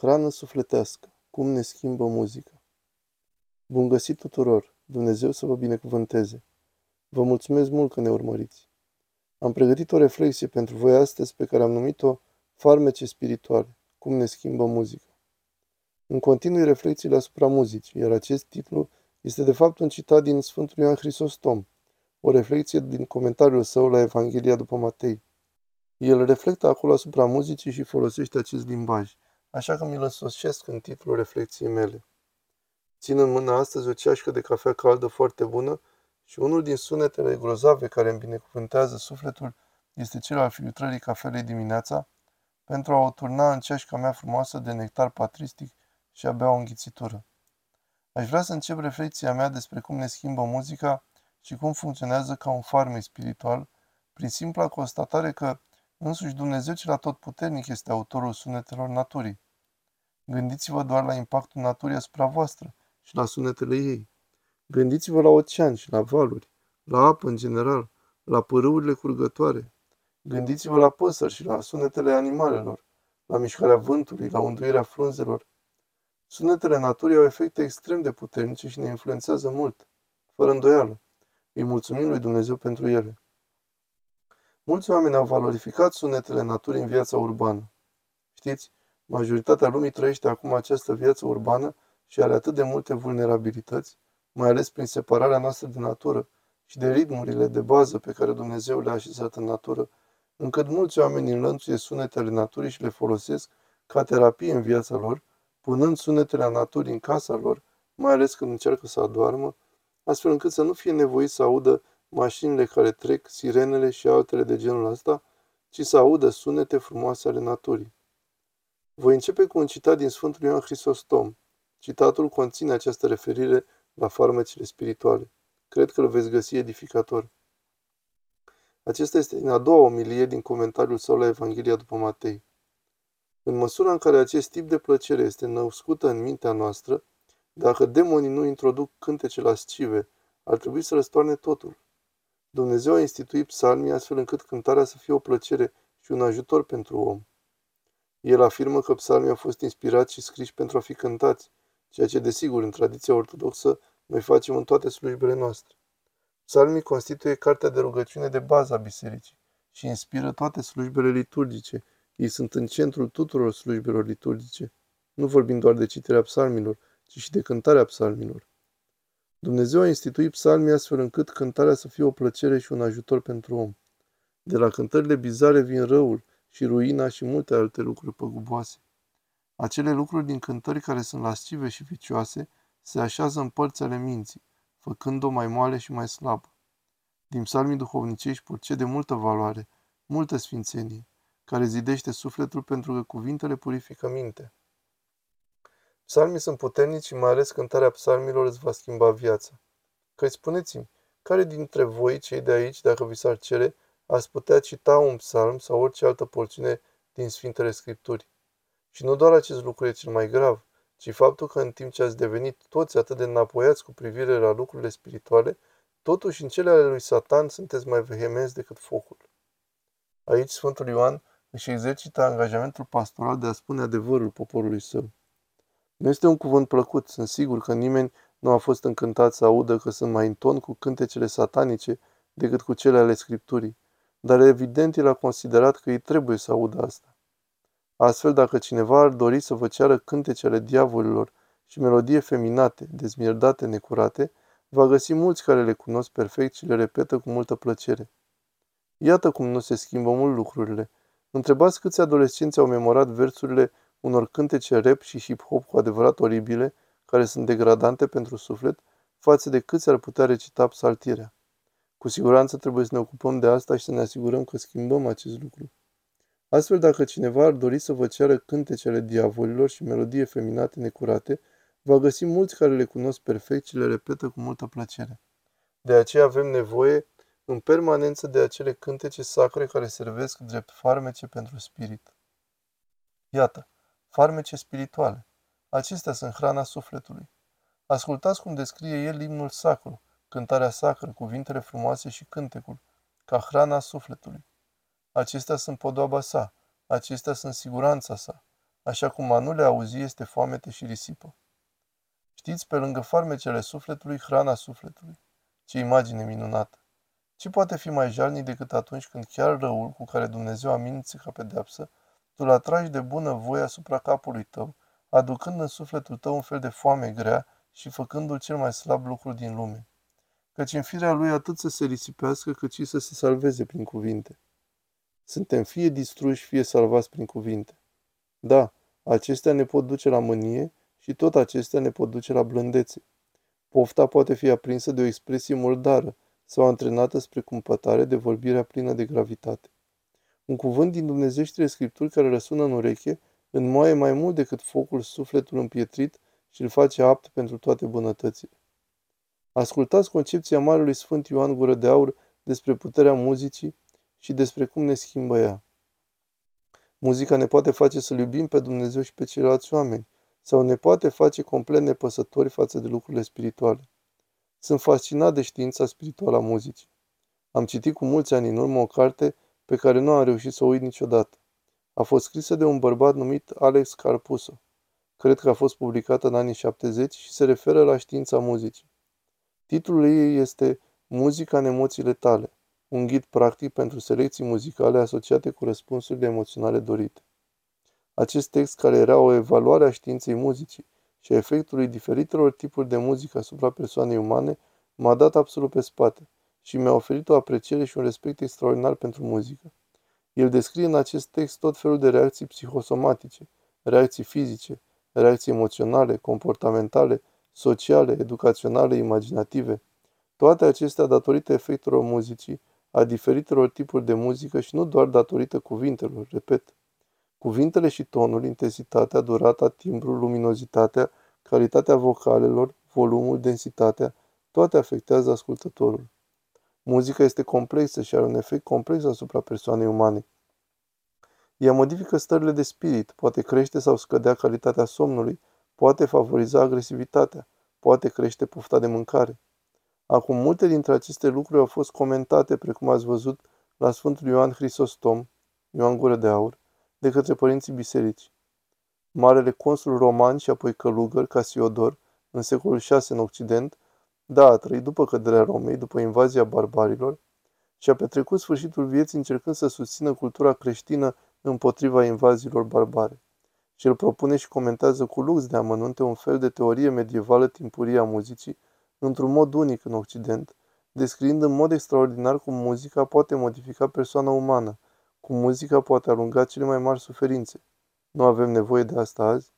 Hrană sufletească. Cum ne schimbă muzica. Bun găsit tuturor! Dumnezeu să vă binecuvânteze! Vă mulțumesc mult că ne urmăriți. Am pregătit o reflexie pentru voi astăzi pe care am numit-o Farmece spirituale. Cum ne schimbă muzica. În continui reflexiile asupra muzicii, iar acest titlu este de fapt un citat din Sfântul Ioan Hristostom, o reflexie din comentariul său la Evanghelia după Matei. El reflectă acolo asupra muzicii și folosește acest limbaj – așa că mi-l însoscesc în titlul reflexiei mele. Țin în mână astăzi o ceașcă de cafea caldă foarte bună și unul din sunetele grozave care îmi binecuvântează sufletul este cel al filtrării cafelei dimineața pentru a o turna în ceașca mea frumoasă de nectar patristic și a bea o înghițitură. Aș vrea să încep reflexia mea despre cum ne schimbă muzica și cum funcționează ca un farmec spiritual, prin simpla constatare că Însuși Dumnezeu cel atotputernic este autorul sunetelor naturii. Gândiți-vă doar la impactul naturii asupra voastră și la sunetele ei. Gândiți-vă la ocean și la valuri, la apă în general, la părâurile curgătoare. Gândiți-vă la păsări și la sunetele animalelor, la mișcarea vântului, la unduirea frunzelor. Sunetele naturii au efecte extrem de puternice și ne influențează mult, fără îndoială. Îi mulțumim lui Dumnezeu pentru ele. Mulți oameni au valorificat sunetele naturii în viața urbană. Știți, majoritatea lumii trăiește acum această viață urbană și are atât de multe vulnerabilități, mai ales prin separarea noastră de natură și de ritmurile de bază pe care Dumnezeu le-a așezat în natură, încât mulți oameni înlănțuie sunetele naturii și le folosesc ca terapie în viața lor, punând sunetele naturii în casa lor, mai ales când încearcă să adoarmă, astfel încât să nu fie nevoit să audă mașinile care trec, sirenele și altele de genul ăsta, ci să audă sunete frumoase ale naturii. Voi începe cu un citat din Sfântul Ioan Hristostom. Citatul conține această referire la farmecile spirituale. Cred că îl veți găsi edificator. Acesta este din a doua omilie din comentariul său la Evanghelia după Matei. În măsura în care acest tip de plăcere este născută în mintea noastră, dacă demonii nu introduc cântece lascive, ar trebui să răstoarne totul. Dumnezeu a instituit psalmii astfel încât cântarea să fie o plăcere și un ajutor pentru om. El afirmă că psalmii au fost inspirați și scriși pentru a fi cântați, ceea ce, desigur, în tradiția ortodoxă, noi facem în toate slujbele noastre. Psalmii constituie cartea de rugăciune de bază a bisericii și inspiră toate slujbele liturgice. Ei sunt în centrul tuturor slujbelor liturgice. Nu vorbim doar de citirea psalmilor, ci și de cântarea psalmilor. Dumnezeu a instituit psalmii astfel încât cântarea să fie o plăcere și un ajutor pentru om. De la cântările bizare vin răul și ruina și multe alte lucruri păguboase. Acele lucruri din cântări care sunt lascive și vicioase se așează în părți ale minții, făcând-o mai moale și mai slabă. Din psalmii duhovnicești purce de multă valoare, multă sfințenie, care zidește sufletul pentru că cuvintele purifică mintea. Psalmii sunt puternici și mai ales cântarea psalmilor îți va schimba viața. Că spuneți-mi, care dintre voi, cei de aici, dacă vi s-ar cere, ați putea cita un psalm sau orice altă porțiune din Sfintele Scripturi? Și nu doar acest lucru e cel mai grav, ci faptul că în timp ce ați devenit toți atât de înapoiați cu privire la lucrurile spirituale, totuși în cele ale lui Satan sunteți mai vehemenți decât focul. Aici Sfântul Ioan își exercită angajamentul pastoral de a spune adevărul poporului său. Nu este un cuvânt plăcut, sunt sigur că nimeni nu a fost încântat să audă că sunt mai în ton cu cântecele satanice decât cu cele ale Scripturii, dar evident el a considerat că ei trebuie să audă asta. Astfel, dacă cineva ar dori să vă ceară cântecele diavolilor și melodie feminate, dezmierdate, necurate, va găsi mulți care le cunosc perfect și le repetă cu multă plăcere. Iată cum nu se schimbă mult lucrurile. Întrebați câți adolescenți au memorat versurile unor cântece rap și hip-hop cu adevărat oribile, care sunt degradante pentru suflet, față de câți ar putea recita psaltirea. Cu siguranță trebuie să ne ocupăm de asta și să ne asigurăm că schimbăm acest lucru. Astfel, dacă cineva ar dori să vă ceară cântecele diavolilor și melodie feminate necurate, va găsi mulți care le cunosc perfect și le repetă cu multă plăcere. De aceea avem nevoie în permanență de acele cântece sacre care servesc drept farmece pentru spirit. Iată, farmece spirituale. Acestea sunt hrana sufletului. Ascultați cum descrie el imnul sacru, cântarea sacră, cuvintele frumoase și cântecul, ca hrana sufletului. Acestea sunt podoaba sa, acestea sunt siguranța sa, așa cum a nu le auzi este foamete și risipă. Știți, pe lângă farmecele sufletului, hrana sufletului. Ce imagine minunată! Ce poate fi mai jalnic decât atunci când chiar răul cu care Dumnezeu amenință ca pedeapsă, tu l atragi de bună voie asupra capului tău, aducând în sufletul tău un fel de foame grea și făcându-l cel mai slab lucru din lume. Căci în firea lui atât să se risipească cât și să se salveze prin cuvinte. Suntem fie distruși, fie salvați prin cuvinte. Da, acestea ne pot duce la mânie și tot acestea ne pot duce la blândețe. Pofta poate fi aprinsă de o expresie murdară sau antrenată spre cumpătare de vorbirea plină de gravitate. Un cuvânt din Dumnezeștile Scripturi care răsună în ureche înmoaie mai mult decât focul sufletul împietrit și îl face apt pentru toate bunătățile. Ascultați concepția Marelui Sfânt Ioan Gură de Aur despre puterea muzicii și despre cum ne schimbă ea. Muzica ne poate face să iubim pe Dumnezeu și pe ceilalți oameni, sau ne poate face complet nepăsători față de lucrurile spirituale. Sunt fascinat de știința spirituală a muzicii. Am citit cu mulți ani în urmă o carte pe care nu am reușit să o uit niciodată. A fost scrisă de un bărbat numit Alex Carpuso. Cred că a fost publicată în anii 70 și se referă la știința muzicii. Titlul ei este Muzica în emoțiile tale, un ghid practic pentru selecții muzicale asociate cu răspunsurile emoționale dorite. Acest text, care era o evaluare a științei muzicii și a efectului diferitelor tipuri de muzică asupra persoanei umane, m-a dat absolut pe spate și mi-a oferit o apreciere și un respect extraordinar pentru muzică. El descrie în acest text tot felul de reacții psihosomatice, reacții fizice, reacții emoționale, comportamentale, sociale, educaționale, imaginative. Toate acestea datorită efectelor muzicii, a diferitelor tipuri de muzică și nu doar datorită cuvintelor, repet. Cuvintele și tonul, intensitatea, durata, timbrul, luminozitatea, calitatea vocalelor, volumul, densitatea, toate afectează ascultătorul. Muzica este complexă și are un efect complex asupra persoanei umane. Ea modifică stările de spirit, poate crește sau scădea calitatea somnului, poate favoriza agresivitatea, poate crește pofta de mâncare. Acum, multe dintre aceste lucruri au fost comentate, precum ați văzut, la Sfântul Ioan Hristostom, Ioan Gură de Aur, de către părinții biserici. Marele consul roman și apoi călugăr, Casiodor, în secolul VI în Occident, da, a trăit după căderea Romei, după invazia barbarilor, și a petrecut sfârșitul vieții încercând să susțină cultura creștină împotriva invaziilor barbare. Și el propune și comentează cu lux de amănunte un fel de teorie medievală timpurie a muzicii, într-un mod unic în Occident, descriind în mod extraordinar cum muzica poate modifica persoana umană, cum muzica poate alunga cele mai mari suferințe. Nu avem nevoie de asta azi?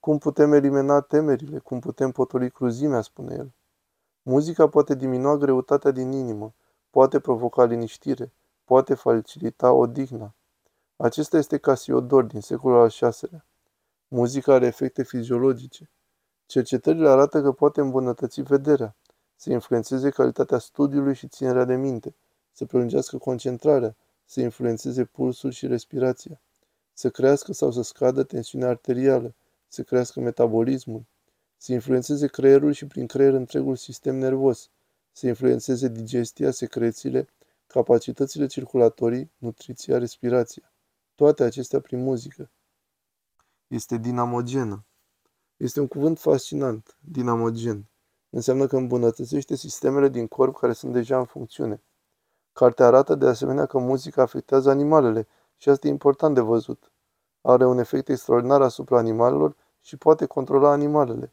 Cum putem elimina temerile? Cum putem potoli cruzimea, spune el. Muzica poate diminua greutatea din inimă, poate provoca liniștire, poate facilita odihna. Acesta este Casiodor din secolul al VI-lea. Muzica are efecte fiziologice. Cercetările arată că poate îmbunătăți vederea, să influențeze calitatea studiului și ținerea de minte, să prelungească concentrarea, să influențeze pulsul și respirația, să crească sau să scadă tensiunea arterială, să crească metabolismul, să influențeze creierul și prin creier întregul sistem nervos, să influențeze digestia, secrețiile, capacitățile circulatorii, nutriția, respirația. Toate acestea prin muzică. Este dinamogenă. Este un cuvânt fascinant, dinamogen. Înseamnă că îmbunătățește sistemele din corp care sunt deja în funcțiune. Cartea arată de asemenea că muzica afectează animalele și asta e important de văzut. Are un efect extraordinar asupra animalelor și poate controla animalele.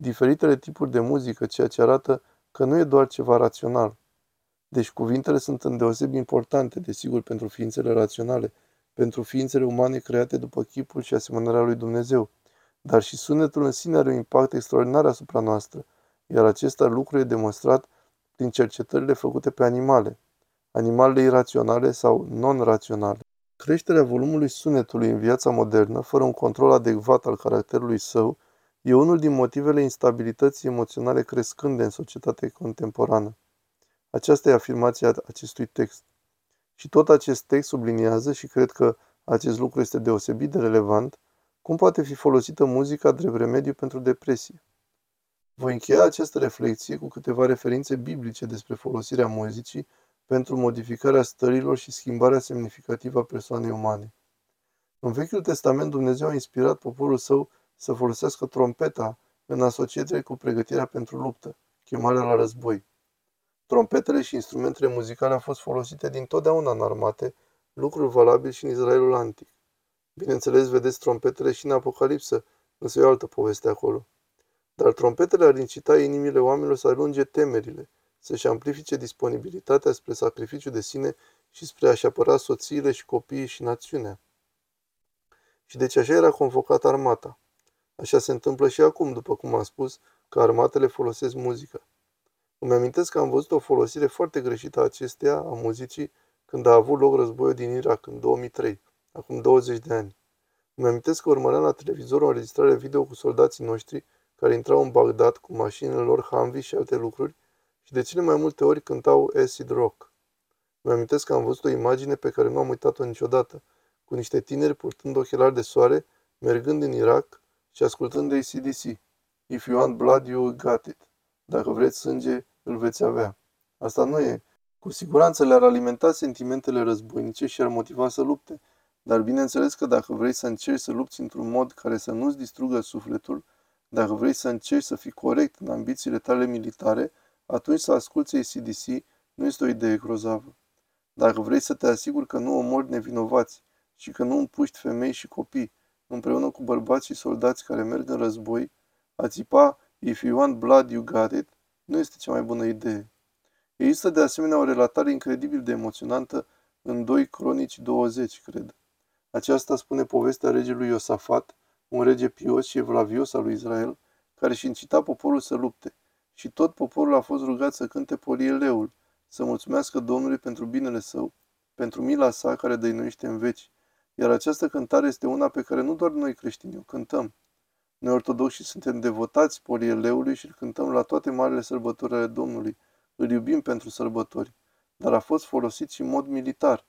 Diferitele tipuri de muzică, ceea ce arată că nu e doar ceva rațional. Deci cuvintele sunt îndeosebi importante, desigur, pentru ființele raționale, pentru ființele umane create după chipul și asemănarea lui Dumnezeu. Dar și sunetul în sine are un impact extraordinar asupra noastră, iar acesta lucru e demonstrat prin cercetările făcute pe animale, animalele iraționale sau non-raționale. Creșterea volumului sunetului în viața modernă, fără un control adecvat al caracterului său, e unul din motivele instabilității emoționale crescânde în societatea contemporană. Aceasta e afirmația acestui text. Și tot acest text subliniază, și cred că acest lucru este deosebit de relevant, cum poate fi folosită muzica drept remediu pentru depresie. Voi încheia această reflexie cu câteva referințe biblice despre folosirea muzicii pentru modificarea stărilor și schimbarea semnificativă a persoanei umane. În Vechiul Testament Dumnezeu a inspirat poporul său să folosească trompeta în asociere cu pregătirea pentru luptă, chemarea la război. Trompetele și instrumentele muzicale au fost folosite din totdeauna în armate, lucruri valabili și în Israelul antic. Bineînțeles, vedeți trompetele și în Apocalipsă, însă e o altă poveste acolo. Dar trompetele ar incita inimile oamenilor să alunge temerile, să-și amplifice disponibilitatea spre sacrificiu de sine și spre a-și apăra soțiile și copiii și națiunea. Și deci așa era convocată armata. Așa se întâmplă și acum, după cum am spus, că armatele folosesc muzica. Îmi amintesc că am văzut o folosire foarte greșită a acesteia, a muzicii, când a avut loc războiul din Irak, în 2003, acum 20 de ani. Îmi amintesc că urmăream la televizor o înregistrare video cu soldații noștri care intrau în Bagdad cu mașinile lor Humvee și alte lucruri și de cele mai multe ori cântau acid rock. Îmi amintesc că am văzut o imagine pe care nu am uitat-o niciodată, cu niște tineri purtând ochelari de soare, mergând în Irak și ascultând de ACDC. If you want blood, you got it. Dacă vreți sânge, îl veți avea. Asta nu e. Cu siguranță le-ar alimenta sentimentele războinice și ar motiva să lupte. Dar bineînțeles că dacă vrei să încerci să lupți într-un mod care să nu-ți distrugă sufletul, dacă vrei să încerci să fii corect în ambițiile tale militare, atunci să asculți ACDC nu este o idee grozavă. Dacă vrei să te asiguri că nu omori nevinovați și că nu împuști femei și copii, împreună cu bărbați și soldați care merg în război, a țipa If you want blood, you got it, nu este cea mai bună idee. Există de asemenea o relatare incredibil de emoționantă în 2 Cronici 20, cred. Aceasta spune povestea regelui Iosafat, un rege pios și evlavios al lui Israel, care și incita poporul să lupte. Și tot poporul a fost rugat să cânte polieleul, să mulțumească Domnului pentru binele său, pentru mila sa care dăinuiește în veci. Iar această cântare este una pe care nu doar noi creștini o cântăm. Noi ortodoxi suntem devotați polieleului și îl cântăm la toate marile sărbători ale Domnului. Îl iubim pentru sărbători. Dar a fost folosit și în mod militar.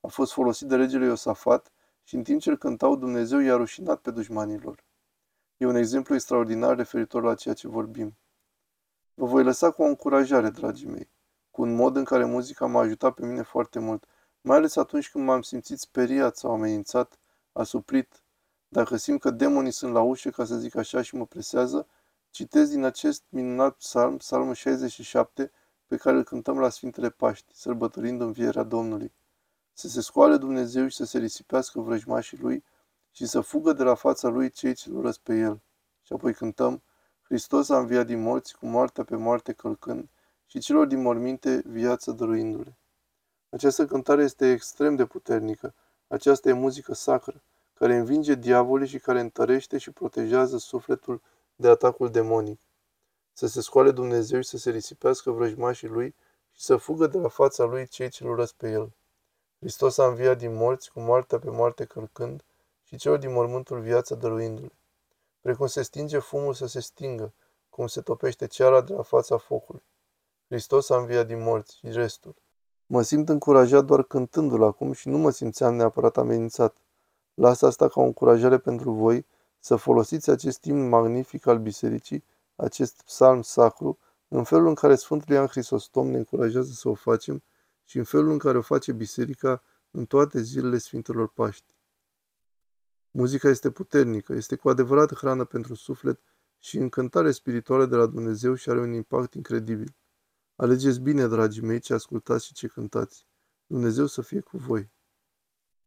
A fost folosit de regele Iosafat și în timp ce îl cântau, Dumnezeu i-a rușinat pe dușmanilor. E un exemplu extraordinar referitor la ceea ce vorbim. Vă voi lăsa cu o încurajare, dragii mei, cu un mod în care muzica m-a ajutat pe mine foarte mult, mai ales atunci când m-am simțit speriat sau amenințat, asuprit, dacă simt că demonii sunt la ușă, ca să zic așa, și mă presează, citesc din acest minunat psalm, psalmul 67, pe care îl cântăm la Sfintele Paști, sărbătorind învierea Domnului să se scoale Dumnezeu și să se risipească vrăjmașii lui și să fugă de la fața lui cei ce urăsc pe el. Și apoi cântăm, Hristos a înviat din morți cu moartea pe moarte călcând și celor din morminte viață dăruindu-le. Această cântare este extrem de puternică. Aceasta e muzică sacră, care învinge diavolii și care întărește și protejează sufletul de atacul demonic. Să se scoale Dumnezeu și să se risipească vrăjmașii lui și să fugă de la fața lui cei ce urăsc pe el. Hristos a înviat din morți, cu moartea pe moarte călcând, și celor din mormântul viața dăruindu-le. Precum se stinge fumul să se stingă, cum se topește ceara de la fața focului. Hristos a înviat din morți și restul. Mă simt încurajat doar cântându-l acum și nu mă simțeam neapărat amenințat. Las asta ca o încurajare pentru voi să folosiți acest timp magnific al bisericii, acest psalm sacru, în felul în care Sfântul Ioan Hristostom ne încurajează să o facem și în felul în care o face biserica în toate zilele Sfintelor Paști. Muzica este puternică, este cu adevărat hrană pentru suflet și încântare spirituală de la Dumnezeu și are un impact incredibil. Alegeți bine, dragii mei, ce ascultați și ce cântați. Dumnezeu să fie cu voi.